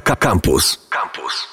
Campus. Campus.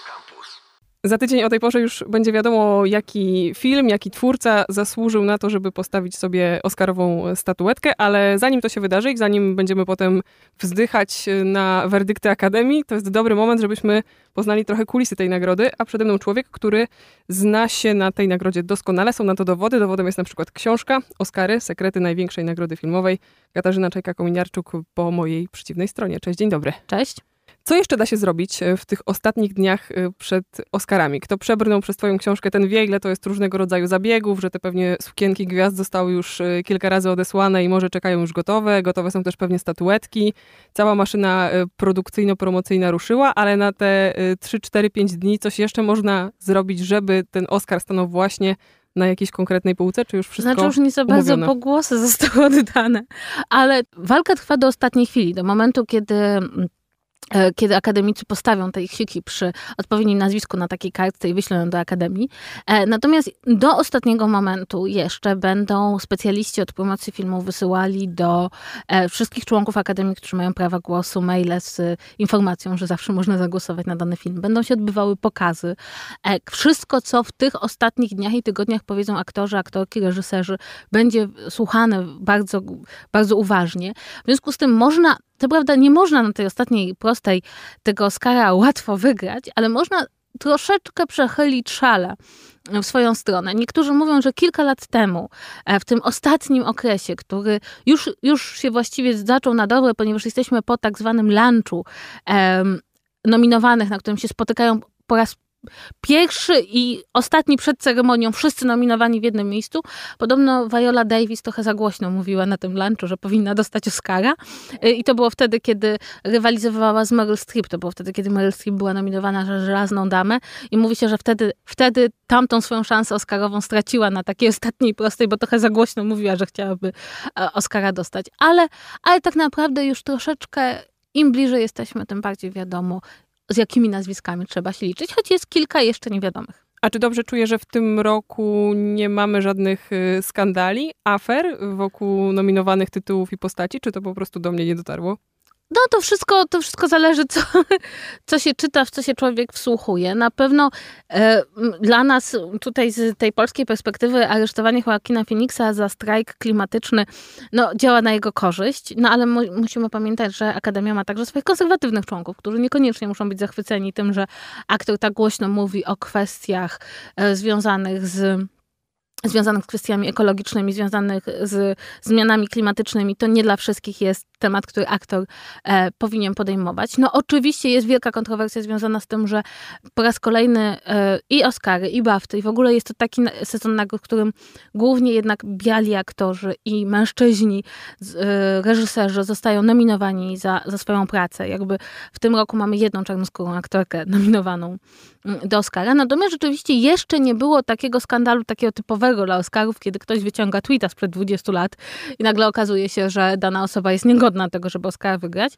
Za tydzień o tej porze już będzie wiadomo, jaki film, jaki twórca zasłużył na to, żeby postawić sobie Oscarową statuetkę, ale zanim to się wydarzy i zanim będziemy potem wzdychać na werdykty Akademii, to jest dobry moment, żebyśmy poznali trochę kulisy tej nagrody, a przede mną człowiek, który zna się na tej nagrodzie doskonale. Są na to dowody. Dowodem jest na przykład książka Oscary, sekrety największej nagrody filmowej. Katarzyna Czajka-Kominiarczuk po mojej przeciwnej stronie. Cześć, dzień dobry. Cześć. Co jeszcze da się zrobić e, w tych ostatnich dniach e, przed Oscarami? Kto przebrnął przez twoją książkę, ten wie, ile to jest różnego rodzaju zabiegów, że te pewnie sukienki gwiazd zostały już e, kilka razy odesłane i może czekają już gotowe. Gotowe są też pewnie statuetki. Cała maszyna produkcyjno-promocyjna ruszyła, ale na te 3, 4, 5 dni coś jeszcze można zrobić, żeby ten Oscar stanął właśnie na jakiejś konkretnej półce, czy już wszystko Znaczy już nie za bardzo pogłosy zostały oddane, ale walka trwa do ostatniej chwili, do momentu, kiedy E, kiedy akademicy postawią te ich siki przy odpowiednim nazwisku na takiej kartce i wyślą ją do akademii. E, natomiast do ostatniego momentu jeszcze będą specjaliści od promocji filmu wysyłali do e, wszystkich członków akademii, którzy mają prawa głosu, maile z informacją, że zawsze można zagłosować na dany film. Będą się odbywały pokazy. Wszystko, co w tych ostatnich dniach i tygodniach powiedzą aktorzy, aktorki, reżyserzy, będzie słuchane bardzo, bardzo uważnie. W związku z tym można co prawda nie można na tej ostatniej prostej tego Oscara łatwo wygrać, ale można troszeczkę przechylić szale w swoją stronę. Niektórzy mówią, że kilka lat temu, e, w tym ostatnim okresie, który już, już się właściwie zaczął na dobre, ponieważ jesteśmy po tak zwanym lunchu nominowanych, na którym się spotykają po raz pierwszy i ostatni przed ceremonią, wszyscy nominowani w jednym miejscu. Podobno Viola Davis trochę za głośno mówiła na tym lunchu, że powinna dostać Oscara. Y, I to było wtedy, kiedy rywalizowała z Meryl Streep. To było wtedy, kiedy Meryl Streep była nominowana za żelazną damę. I mówi się, że wtedy, wtedy tamtą swoją szansę Oscarową straciła na takiej ostatniej prostej, bo trochę za głośno mówiła, że chciałaby e, Oscara dostać. Ale, ale tak naprawdę już troszeczkę im bliżej jesteśmy, tym bardziej wiadomo, z jakimi nazwiskami trzeba się liczyć, choć jest kilka jeszcze niewiadomych. A czy dobrze czuję, że w tym roku nie mamy żadnych y, skandali, afer wokół nominowanych tytułów i postaci? Czy to po prostu do mnie nie dotarło? No to wszystko, to wszystko zależy, co, co się czyta, w co się człowiek wsłuchuje. Na pewno e, dla nas tutaj z tej polskiej perspektywy aresztowanie Joaquina Phoenixa za strajk klimatyczny no, działa na jego korzyść, no ale mu, musimy pamiętać, że Akademia ma także swoich konserwatywnych członków, którzy niekoniecznie muszą być zachwyceni tym, że aktor tak głośno mówi o kwestiach e, związanych z związanych z kwestiami ekologicznymi, związanych z zmianami klimatycznymi, to nie dla wszystkich jest temat, który aktor e, powinien podejmować. No oczywiście jest wielka kontrowersja związana z tym, że po raz kolejny e, i Oscary, i BAFTA, i w ogóle jest to taki sezon nagród, w którym głównie jednak biali aktorzy i mężczyźni, e, reżyserzy zostają nominowani za, za swoją pracę. Jakby w tym roku mamy jedną czarnoskórą aktorkę nominowaną mm, do Oscara. Natomiast rzeczywiście jeszcze nie było takiego skandalu, takiego typowego dla Oscarów, kiedy ktoś wyciąga tweeta sprzed 20 lat i nagle okazuje się, że dana osoba jest niegodna godna tego, żeby Oscara wygrać.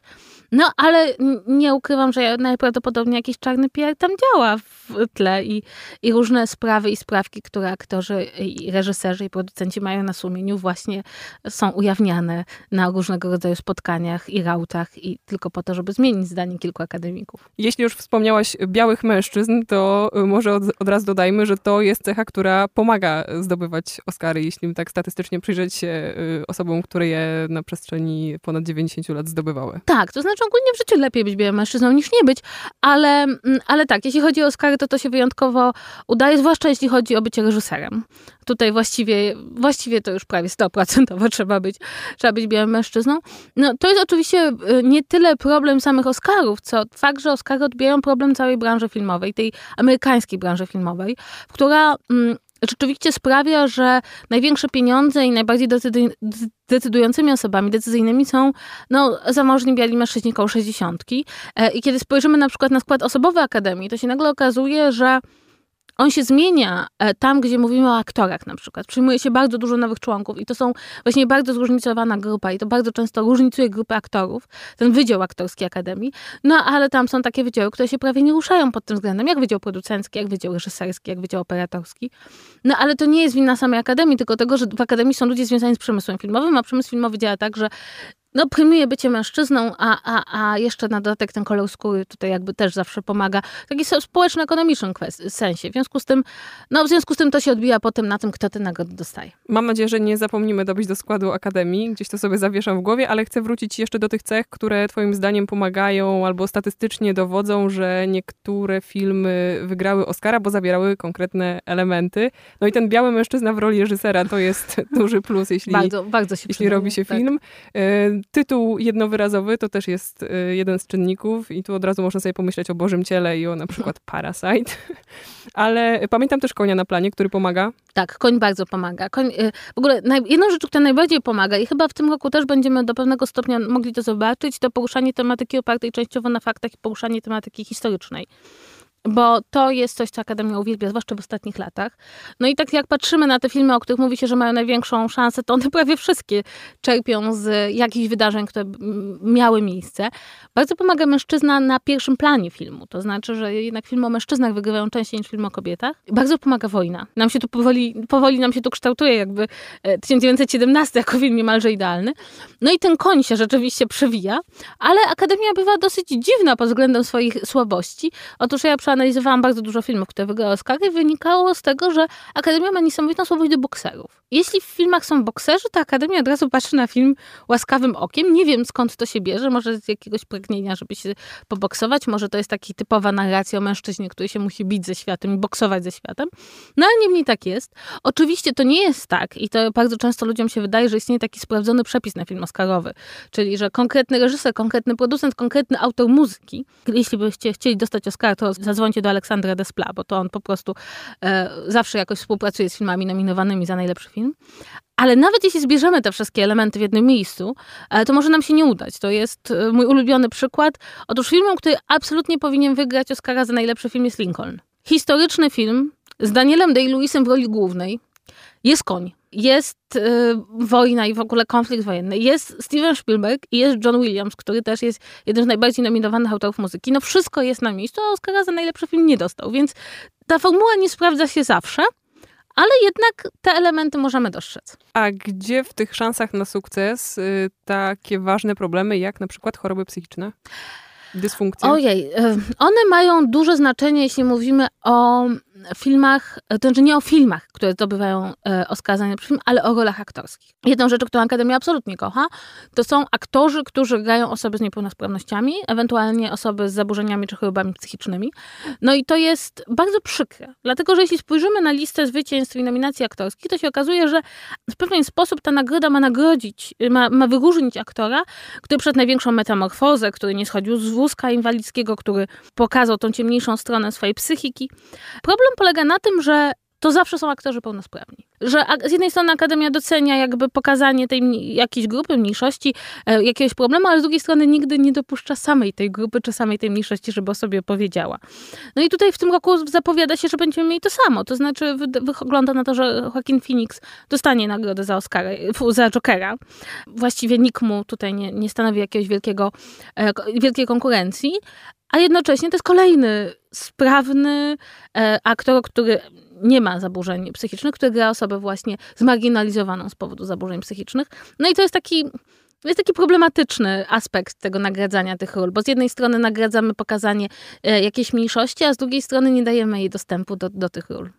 No, ale nie ukrywam, że najprawdopodobniej jakiś czarny PR tam działa w tle i, i różne sprawy i sprawki, które aktorzy i reżyserzy i producenci mają na sumieniu właśnie są ujawniane na różnego rodzaju spotkaniach i rautach i tylko po to, żeby zmienić zdanie kilku akademików. Jeśli już wspomniałaś białych mężczyzn, to y, może od, od razu dodajmy, że to jest cecha, która pomaga zdobywać Oscary, jeśli tak statystycznie przyjrzeć się y, osobom, które je na przestrzeni ponad 90 lat zdobywały. Tak, to znaczy ogólnie w życiu lepiej być białym mężczyzną niż nie być, ale, mm, ale tak, jeśli chodzi o Oscary, to to się wyjątkowo udaje, zwłaszcza jeśli chodzi o bycie reżyserem. Tutaj właściwie, właściwie to już prawie 100% trzeba być, trzeba być białym mężczyzną. No, to jest oczywiście y, nie tyle problem samych Oscarów, co fakt, że Oscary odbijają problem całej branży filmowej, tej amerykańskiej branży filmowej, która mm, rzeczywiście sprawia, że największe pieniądze i najbardziej decydującymi osobami decyzyjnymi są no, zamożni biali mężczyźni koło 60. E, I kiedy spojrzymy na przykład na skład osobowy Akademii, to się nagle okazuje, że on się zmienia e, tam, gdzie mówimy o aktorach na przykład. Przyjmuje się bardzo dużo nowych członków i to są właśnie bardzo zróżnicowana grupa i to bardzo często różnicuje grupy aktorów, ten wydział aktorski Akademii. No ale tam są takie wydziały, które się prawie nie ruszają pod tym względem, jak wydział producencki, jak wydział reżyserski, jak wydział operatorski. No ale to nie jest wina samej Akademii, tylko tego, że w Akademii są ludzie związani z przemysłem filmowym, a przemysł filmowy działa tak, że no, premiuje bycie mężczyzną, a, a, a jeszcze na dodatek ten kolor skóry tutaj jakby też zawsze pomaga w takim społeczno-ekonomicznym sensie. W związku z tym, no w związku z tym to się odbija potem na tym, kto tę nagrodę dostaje. Mam nadzieję, że nie zapomnimy dobić do składu Akademii. Gdzieś to sobie zawieszam w głowie, ale chcę wrócić jeszcze do tych cech, które twoim zdaniem pomagają albo statystycznie dowodzą, że niektóre filmy wygrały Oscara, bo zawierały konkretne elementy. No i ten biały mężczyzna w roli reżysera to jest duży plus, jeśli, bardzo, bardzo jeśli robi się tak. film. Tytuł jednowyrazowy to też jest y, jeden z czynników i tu od razu można sobie pomyśleć o Bożym Ciele i o na przykład Parasite. Ale pamiętam też konia na planie, który pomaga. Tak, koń bardzo pomaga. Koń, y, w ogóle jedną rzecz, która najbardziej pomaga i chyba w tym roku też będziemy do pewnego stopnia mogli to zobaczyć, to poruszanie tematyki opartej częściowo na faktach i poruszanie tematyki historycznej bo to jest coś, co Akademia uwielbia, zwłaszcza w ostatnich latach. No i tak jak patrzymy na te filmy, o których mówi się, że mają największą szansę, to one prawie wszystkie czerpią z jakichś wydarzeń, które miały miejsce. Bardzo pomaga mężczyzna na pierwszym planie filmu, to znaczy, że jednak filmy o mężczyznach wygrywają częściej niż filmy o kobietach. Bardzo pomaga wojna. Nam się tu powoli, powoli nam się tu kształtuje jakby 1917 e, jako film niemalże idealny. No i ten koń się rzeczywiście przewija, ale Akademia bywa dosyć dziwna pod względem swoich słabości. Otóż ja przeanalizowałam bardzo dużo filmów, które wygrały Oscary, wynikało z tego, że Akademia ma niesamowitą słabość do bokserów. Jeśli w filmach są bokserzy, to Akademia od razu patrzy na film łaskawym okiem. Nie wiem skąd to się bierze, może z jakiegoś pragnienia, żeby się poboksować, może to jest taki typowa narracja o mężczyźnie, który się musi bić ze światem i boksować ze światem. No ale niemniej tak jest. Oczywiście to nie jest tak i to bardzo często ludziom się wydaje, że istnieje taki sprawdzony przepis na film Oscarowy, czyli że konkretny reżyser, konkretny producent, konkretny autor muzyki, jeśli byście chcieli dostać Oscar, to zadzwonić do Aleksandra Despla, bo to on po prostu e, zawsze jakoś współpracuje z filmami nominowanymi za najlepszy film. Ale nawet jeśli zbierzemy te wszystkie elementy w jednym miejscu, e, to może nam się nie udać. To jest e, mój ulubiony przykład. Otóż filmem, który absolutnie powinien wygrać Oscara za najlepszy film jest Lincoln. Historyczny film z Danielem Day-Lewisem w roli głównej. Jest koń jest y, wojna i w ogóle konflikt wojenny. Jest Steven Spielberg i jest John Williams, który też jest jeden z najbardziej nominowanych autorów muzyki. No wszystko jest na miejscu, a Oscara za najlepszy film nie dostał, więc ta formuła nie sprawdza się zawsze, ale jednak te elementy możemy dostrzec. A gdzie w tych szansach na sukces y, takie ważne problemy, jak na przykład choroby psychiczne? Dysfunkcje? Ojej, y, one mają duże znaczenie, jeśli mówimy o filmach, to znaczy nie o filmach, które zdobywają e, Oscar za film, ale o rolach aktorskich. Jedną rzecz, którą Akademia absolutnie kocha, to są aktorzy, którzy grają osoby z niepełnosprawnościami, ewentualnie osoby z zaburzeniami czy chorobami psychicznymi. No i to jest bardzo przykre, dlatego że jeśli spojrzymy na listę zwycięstw i nominacji aktorskich, to się okazuje, że w pewien sposób ta nagroda ma nagrodzić, ma, ma wyróżnić aktora, który przed największą metamorfozę, który nie schodził z wózka inwalidzkiego, który pokazał tą ciemniejszą stronę swojej psychiki. Problem polega na tym, że to zawsze są aktorzy pełnosprawni. Że z jednej strony Akademia docenia jakby pokazanie tej jakiejś grupy, mniejszości, e, jakiegoś problemu, ale z drugiej strony nigdy nie dopuszcza samej tej grupy czy samej tej mniejszości, żeby o sobie opowiedziała. No i tutaj w tym roku zapowiada się, że będziemy mieli to samo. To znaczy wygląda na to, że Joaquin Phoenix dostanie nagrodę za Oscara, za Jokera. Właściwie nikt mu tutaj nie, nie stanowi jakiegoś wielkiego, e, wielkiej konkurencji, a jednocześnie to jest kolejny sprawny e, aktor, który nie ma zaburzeń psychicznych, który gra osobę właśnie zmarginalizowaną z powodu zaburzeń psychicznych. No i to jest taki jest taki problematyczny aspekt tego nagradzania tych ról, bo z jednej strony nagradzamy pokazanie e, jakiejś mniejszości, a z drugiej strony nie dajemy jej dostępu do, do tych ról.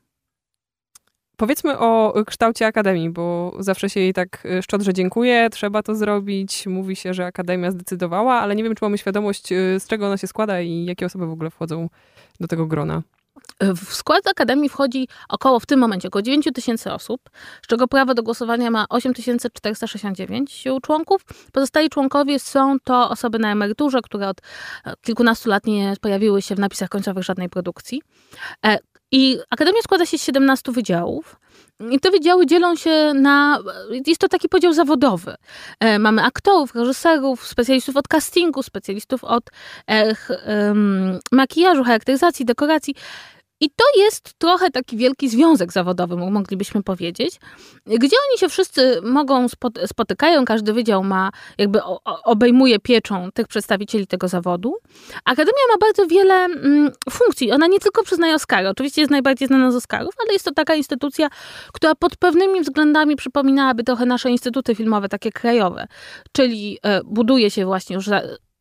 Powiedzmy o kształcie Akademii, bo zawsze się jej tak e, szczodrze dziękuję, trzeba to zrobić. Mówi się, że Akademia zdecydowała, ale nie wiem, czy mamy świadomość, e, z czego ona się składa i jakie osoby w ogóle wchodzą do tego grona. W skład Akademii wchodzi około w tym momencie około 9 tysięcy osób, z czego prawo do głosowania ma 8469 członków. Pozostali członkowie są to osoby na emeryturze, które od e, kilkunastu lat nie pojawiły się w napisach końcowych żadnej produkcji. I Akademia składa się z 17 wydziałów. I te wydziały dzielą się na. Jest to taki podział zawodowy. E, mamy aktorów, reżyserów, specjalistów od castingu, specjalistów od e, makijażu, charakteryzacji, dekoracji. I to jest trochę taki wielki związek zawodowy, moglibyśmy powiedzieć, gdzie oni się wszyscy mogą spotykają, każdy wydział ma, jakby obejmuje pieczą tych przedstawicieli tego zawodu. Akademia ma bardzo wiele mm, funkcji. Ona nie tylko przyznaje Oscary, oczywiście jest najbardziej znana z Oscarów, ale jest to taka instytucja, która pod pewnymi względami przypominałaby trochę nasze instytuty filmowe, takie krajowe. Czyli e, buduje się właśnie już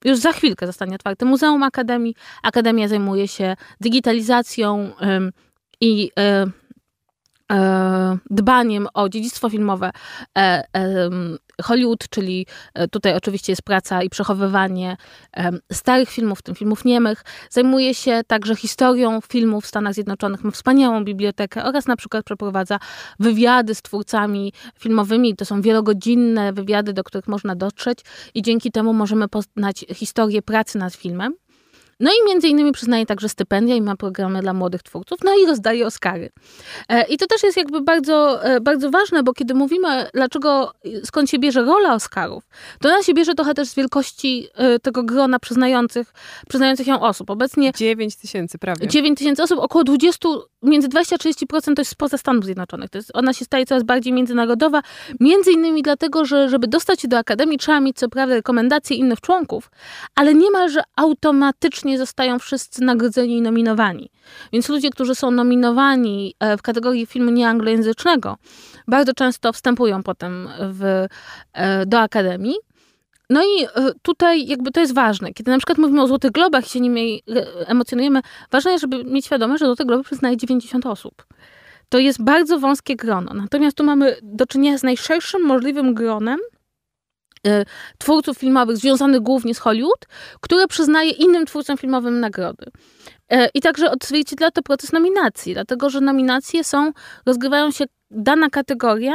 już za chwilkę zostanie otwarte Muzeum Akademii. Akademia zajmuje się digitalizacją i e, dbaniem o dziedzictwo filmowe e, Hollywood, czyli e, tutaj oczywiście jest praca i przechowywanie starych filmów, w tym filmów niemych. Zajmuje się także historią filmów w Stanach Zjednoczonych, ma wspaniałą bibliotekę oraz na przykład przeprowadza wywiady z twórcami filmowymi. To są wielogodzinne wywiady, do których można dotrzeć i dzięki temu możemy poznać historię pracy nad filmem. No i między innymi przyznaje także stypendia i ma programy dla młodych twórców, no i rozdaje Oscary. E, I to też jest jakby bardzo, e, bardzo ważne, bo kiedy mówimy, dlaczego, skąd się bierze rola Oscarów, to ona się bierze trochę też z wielkości e, tego grona przyznających, przyznających ją osób. Obecnie 9 tysięcy prawie. 9 tysięcy osób, około 20, między 20 a 30% to jest spoza Stanów Zjednoczonych. To jest, ona się staje coraz bardziej międzynarodowa, między innymi dlatego, że żeby dostać się do Akademii trzeba mieć co prawda rekomendacje innych członków, ale niemalże automatycznie zostają wszyscy nagrodzeni i nominowani. Więc ludzie, którzy są nominowani e, w kategorii filmu nieanglojęzycznego, bardzo często wstępują potem w, e, do Akademii. No i e, tutaj jakby to jest ważne. Kiedy na przykład mówimy o Złotych Globach i się nimi emocjonujemy, ważne jest, żeby mieć świadomość, że Złote Globy przyznaje 90 osób. To jest bardzo wąskie grono. Natomiast tu mamy do czynienia z najszerszym możliwym gronem Y, twórców filmowych związanych głównie z Hollywood, które przyznaje innym twórcom filmowym nagrody. Y, I także odzwierciedla to proces nominacji, dlatego że nominacje są, rozgrywają się dana kategoria,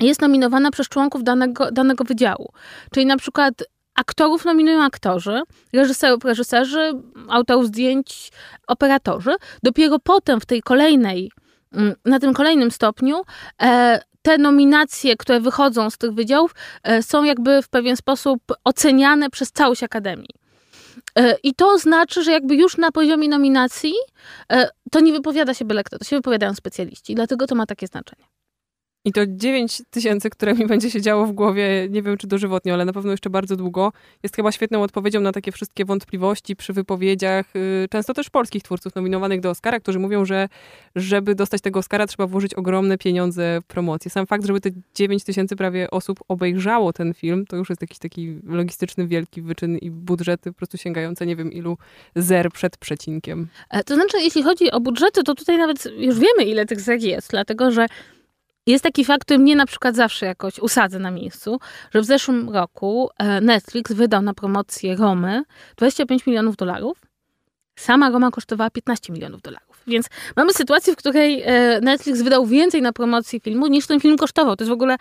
jest nominowana przez członków danego, danego wydziału. Czyli na przykład aktorów nominują aktorzy, reżyserów reżyserzy, autorów zdjęć operatorzy. Dopiero potem w tej kolejnej, mm, na tym kolejnym stopniu e, te nominacje, które wychodzą z tych wydziałów, e, są jakby w pewien sposób oceniane przez całość Akademii. E, I to znaczy, że jakby już na poziomie nominacji to nie wypowiada się byle kto, to się wypowiadają specjaliści. Dlatego to ma takie znaczenie. I to 9 tysięcy, które mi będzie się działo w głowie, nie wiem czy dożywotnio, ale na pewno jeszcze bardzo długo, jest chyba świetną odpowiedzią na takie wszystkie wątpliwości przy wypowiedziach, y, często też polskich twórców nominowanych do Oscara, którzy mówią, że żeby dostać tego Oscara trzeba włożyć ogromne pieniądze w promocję. Sam fakt, żeby te 9 tysięcy prawie osób obejrzało ten film, to już jest jakiś taki logistyczny wielki wyczyn i budżety po prostu sięgające nie wiem ilu zer przed przecinkiem. E, to znaczy, jeśli chodzi o budżety, to tutaj nawet już wiemy ile tych zer jest, dlatego że jest taki fakt, który mnie na przykład zawsze jakoś usadza na miejscu, że w zeszłym roku e, Netflix wydał na promocję Romy 25 milionów dolarów. Sama Roma kosztowała 15 milionów dolarów. Więc mamy sytuację, w której e, Netflix wydał więcej na promocję filmu, niż ten film kosztował. To jest w ogóle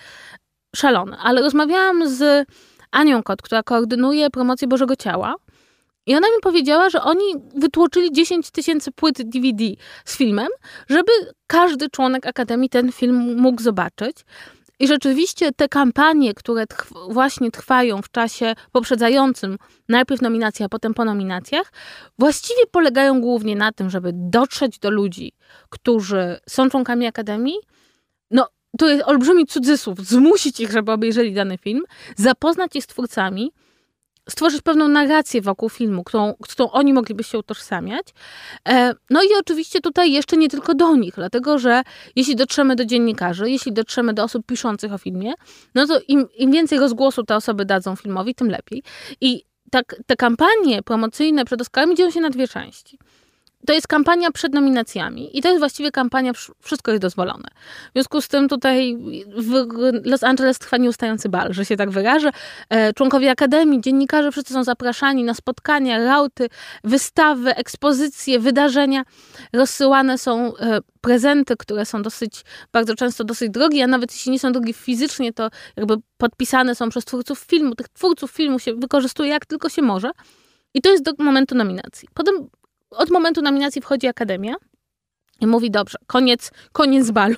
szalone. Ale rozmawiałam z Anią Kot, która koordynuje promocję Bożego Ciała. I ona mi powiedziała, że oni wytłoczyli 10 tysięcy płyt DVD z filmem, żeby każdy członek Akademii ten film mógł zobaczyć. I rzeczywiście te kampanie, które właśnie trwają w czasie poprzedzającym najpierw nominacja, a potem po nominacjach, właściwie polegają głównie na tym, żeby dotrzeć do ludzi, którzy są członkami Akademii. No, to jest olbrzymi cudzysłów, zmusić ich, żeby obejrzeli dany film, zapoznać ich z twórcami, stworzyć pewną narrację wokół filmu, którą, z którą oni mogliby się utożsamiać. E, no i oczywiście tutaj jeszcze nie tylko do nich, dlatego że jeśli dotrzemy do dziennikarzy, jeśli dotrzemy do osób piszących o filmie, no to im, im więcej rozgłosu te osoby dadzą filmowi, tym lepiej. I tak, te kampanie promocyjne przed Oscarami dzieją się na dwie części to jest kampania przed nominacjami i to jest właściwie kampania, wszystko jest dozwolone. W związku z tym tutaj w Los Angeles trwa nieustający bal, że się tak wyrażę. E, członkowie Akademii, dziennikarze, wszyscy są zapraszani na spotkania, rauty, wystawy, ekspozycje, wydarzenia. Rozsyłane są e, prezenty, które są dosyć, bardzo często dosyć drogie, a nawet jeśli nie są drogie fizycznie, to jakby podpisane są przez twórców filmu. Tych twórców filmu się wykorzystuje jak tylko się może. I to jest do momentu nominacji. Potem od momentu nominacji wchodzi Akademia i mówi, dobrze, koniec, koniec balu,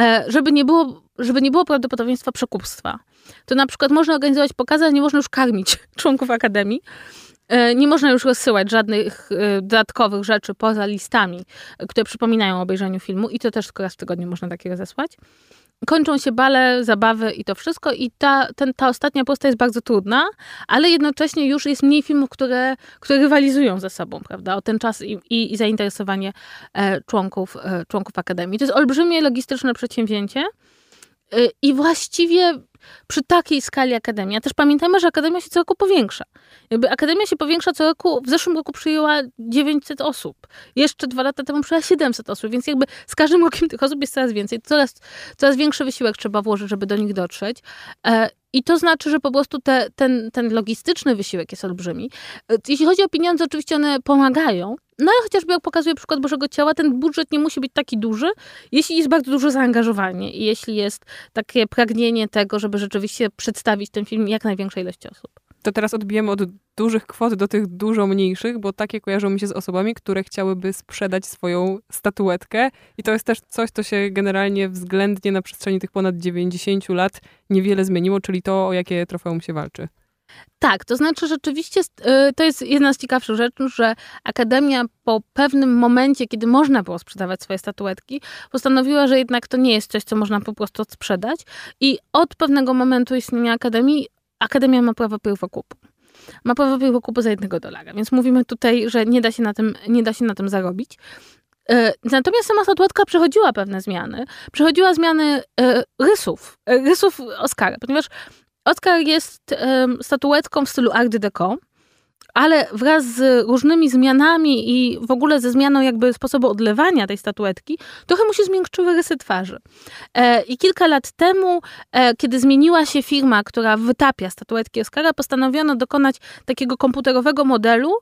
e, żeby nie było, żeby nie było prawdopodobieństwa przekupstwa. To na przykład można organizować pokazy, ale nie można już karmić członków Akademii. E, nie można już rozsyłać żadnych e, dodatkowych rzeczy poza listami, które przypominają o obejrzeniu filmu i to też tylko raz w tygodniu można takie rozesłać. Kończą się bale, zabawy i to wszystko. I ta, ten, ta ostatnia posta jest bardzo trudna, ale jednocześnie już jest mniej filmów, które, które rywalizują ze sobą, prawda, o ten czas i, i, i zainteresowanie e, członków, e, członków Akademii. To jest olbrzymie logistyczne przedsięwzięcie i właściwie przy takiej skali akademia. Też pamiętajmy, że akademia się co roku powiększa. Jakby akademia się powiększa co roku, w zeszłym roku przyjęła 900 osób. Jeszcze dwa lata temu przyjęła 700 osób, więc jakby z każdym rokiem tych osób jest coraz więcej. Coraz, coraz większy wysiłek trzeba włożyć, żeby do nich dotrzeć. I to znaczy, że po prostu te, ten, ten logistyczny wysiłek jest olbrzymi. E, jeśli chodzi o pieniądze, oczywiście one pomagają, no ale chociażby jak pokazuje przykład Bożego Ciała, ten budżet nie musi być taki duży, jeśli jest bardzo duże zaangażowanie i jeśli jest takie pragnienie tego, żeby rzeczywiście przedstawić ten film jak największej ilości osób. To teraz odbijemy od dużych kwot do tych dużo mniejszych, bo takie kojarzą mi się z osobami, które chciałyby sprzedać swoją statuetkę i to jest też coś, co się generalnie względnie na przestrzeni tych ponad 90 lat niewiele zmieniło, czyli to, o jakie trofeum się walczy. Tak, to znaczy rzeczywiście y, to jest jedna z ciekawszych rzeczy, że Akademia po pewnym momencie, kiedy można było sprzedawać swoje statuetki, postanowiła, że jednak to nie jest coś, co można po prostu sprzedać i od pewnego momentu istnienia Akademii, Akademia ma prawo pierwokupu. Ma prawo pierwokupu za jednego dolara, więc mówimy tutaj, że nie da się na tym, nie da się na tym zarobić. Y, natomiast sama statuetka przechodziła pewne zmiany. Przechodziła zmiany y, rysów, rysów Oscara, ponieważ Oscar jest statuetką w stylu Art Deco, ale wraz z różnymi zmianami i w ogóle ze zmianą jakby sposobu odlewania tej statuetki, trochę mu się zmiękczyły rysy twarzy. E, I kilka lat temu, e, kiedy zmieniła się firma, która wytapia statuetki Oscara, postanowiono dokonać takiego komputerowego modelu,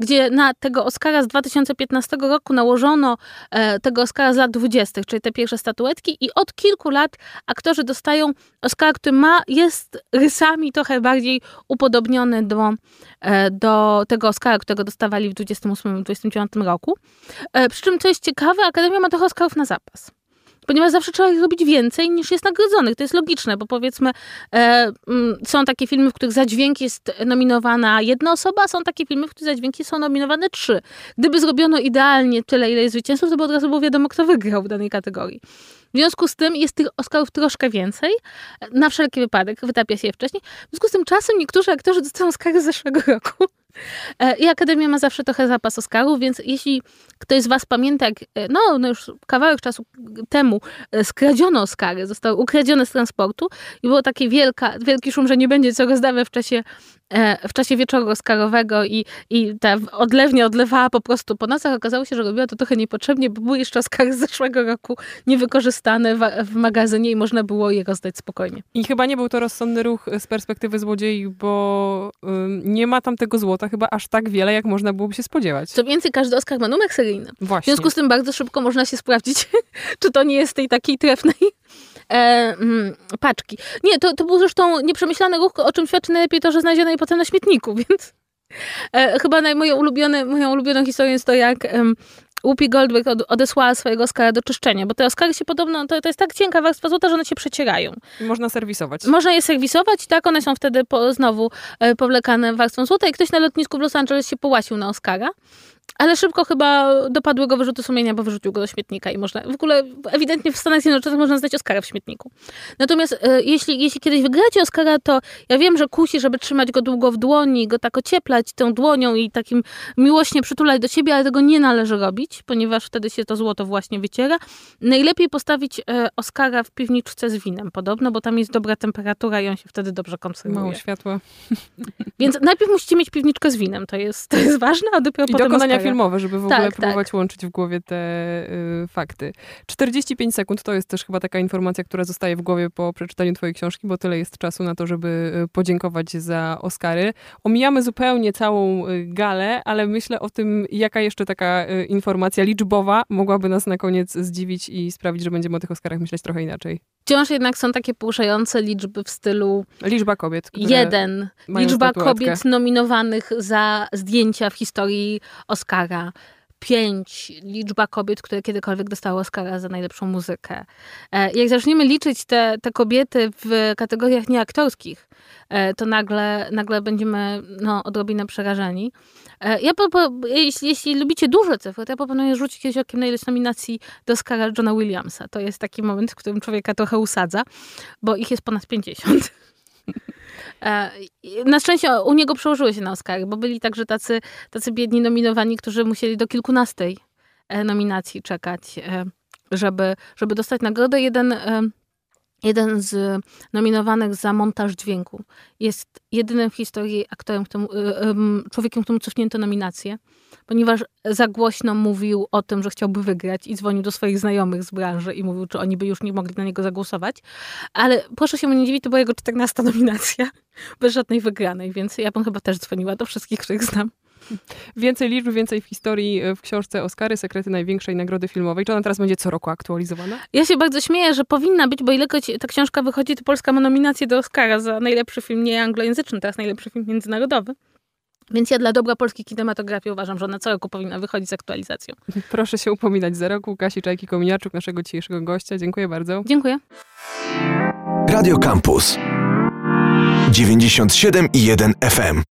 gdzie na tego Oscara z 2015 roku nałożono e, tego Oscara z lat 20., czyli te pierwsze statuetki i od kilku lat aktorzy dostają Oscar, który ma, jest rysami trochę bardziej upodobniony do, e, do tego Oscara, którego dostawali w 28-29 roku. E, przy czym, co jest ciekawe, Akademia ma trochę Oscarów na zapas ponieważ zawsze trzeba ich robić więcej niż jest nagrodzonych. To jest logiczne, bo powiedzmy, e, mm, są takie filmy, w których za dźwięk jest nominowana jedna osoba, a są takie filmy, w których za dźwięki są nominowane trzy. Gdyby zrobiono idealnie tyle, ile jest zwycięzców, to by od razu było wiadomo, kto wygrał w danej kategorii. W związku z tym jest tych Oscarów troszkę więcej. Na wszelki wypadek wytapia się je wcześniej. W związku z tym czasem niektórzy aktorzy dostają Oscary z zeszłego roku. E, I Akademia ma zawsze trochę zapas Oscarów, więc jeśli ktoś z was pamięta, jak e, no, no już kawałek czasu temu e, skradziono Oscary, zostały ukradzione z transportu i było taki wielka, wielki szum, że nie będzie co rozdawać w czasie w czasie wieczoru Oscarowego i, i ta odlewnia odlewała po prostu po nocach. Okazało się, że robiła to trochę niepotrzebnie, bo były jeszcze Oscary z zeszłego roku niewykorzystane w, w magazynie i można było je rozdać spokojnie. I chyba nie był to rozsądny ruch z perspektywy złodziei, bo nie ma tam tego złota chyba aż tak wiele, jak można byłoby się spodziewać. Co więcej, każdy Oscar ma numer seryjny. Właśnie. W związku z tym bardzo szybko można się sprawdzić, czy to nie jest tej takiej trefnej e, mm, paczki. Nie, to, to był zresztą nieprzemyślany ruch, o czym świadczy najlepiej to, że znaleziono je potem na śmietniku, więc e, chyba naj, moje ulubione, moją ulubioną historią jest to, jak Whoopi Goldberg od, odesłała swojego Oscara do czyszczenia, bo te Oscary się podobno, to, to jest tak cienka warstwa złota, że one się przecierają. Można serwisować. Można je serwisować, tak, one są wtedy po, znowu e, powlekane warstwą złota i ktoś na lotnisku w Los Angeles się połasił na Oscara. Ale szybko chyba dopadły go wyrzuty sumienia, bo wyrzucił go do śmietnika i można, w ogóle ewidentnie w Stanach Zjednoczonych można zdać Oscara w śmietniku. Natomiast e, jeśli, jeśli kiedyś wygracie Oscara, to ja wiem, że kusi, żeby trzymać go długo w dłoni, go tak ocieplać tą dłonią i takim miłośnie przytulać do siebie, ale tego nie należy robić, ponieważ wtedy się to złoto właśnie wyciera. Najlepiej postawić e, Oscara w piwniczce z winem podobno, bo tam jest dobra temperatura i on się wtedy dobrze konserwuje. Mało światła. Więc najpierw musicie mieć piwniczkę z winem, to jest, to jest ważne, a dopiero I potem Oscara. filmowe, żeby w ogóle Tak, próbować tak. łączyć w głowie te y, fakty. 45 sekund to jest też chyba taka informacja, która zostaje w głowie po przeczytaniu twojej książki, bo tyle jest czasu na to, żeby y, podziękować za Oscary. Omijamy zupełnie całą y, galę, ale myślę o tym, jaka jeszcze taka y, informacja liczbowa mogłaby nas na koniec zdziwić i sprawić, że będziemy o tych Oscarach myśleć trochę inaczej. Wciąż jednak są takie poruszające liczby w stylu Liczba kobiet, jeden, liczba statuetkę. kobiet nominowanych za zdjęcia w historii Oscara. Pięć liczba kobiet, które kiedykolwiek dostały Oscara za najlepszą muzykę. E, jak zaczniemy liczyć te, te kobiety w kategoriach nieaktorskich, e, to nagle, nagle będziemy no, odrobinę przerażeni. E, ja jeśli, jeśli lubicie duże cyfry, to ja proponuję rzucić kiedyś okiem na ileś nominacji do Oscara Johna Williamsa. To jest taki moment, w którym człowieka trochę usadza, bo ich jest ponad 50. Na szczęście u niego przełożyły się na Oscar, bo byli także tacy, tacy biedni nominowani, którzy musieli do kilkunastej nominacji czekać, żeby, żeby dostać nagrodę. Jeden Jeden z nominowanych za montaż dźwięku jest jedynym w historii aktorem, y, człowiekiem, któremu cofnięto nominację, ponieważ za głośno mówił o tym, że chciałby wygrać i dzwonił do swoich znajomych z branży i mówił, czy oni by już nie mogli na niego zagłosować. Ale proszę się mu nie dziwić, to była jego 14 nominacja, bez żadnej wygranej, więc ja bym chyba też dzwoniła do wszystkich, których znam. Więcej liczb, więcej w historii e, w książce Oscary, Sekrety Największej Nagrody Filmowej. Czy ona teraz będzie co roku aktualizowana? Ja się bardzo śmieję, że powinna być, bo ilekroć ta książka wychodzi, to Polska ma nominację do Oscara za najlepszy film nie anglojęzyczny, teraz najlepszy film międzynarodowy. Więc ja dla dobra polskiej kinematografii uważam, że ona co roku powinna wychodzić z aktualizacją. Proszę się upominać za roku. Kasi Czajki-Kominiarczuk, naszego dzisiejszego gościa. Dziękuję bardzo. Dziękuję. Radio Campus 97 i 1 FM